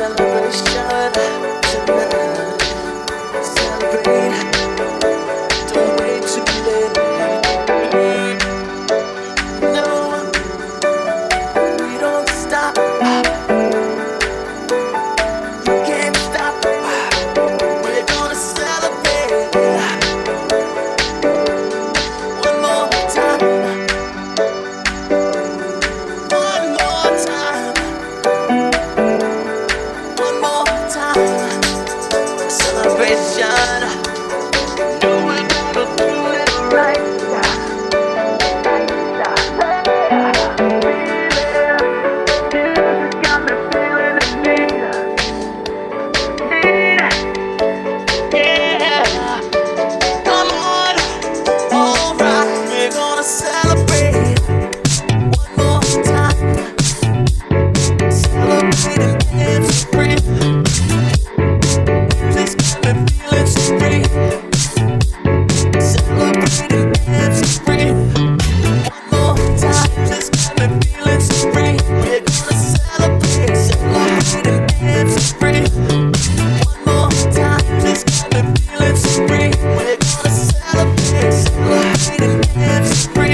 celebration. depression It's free.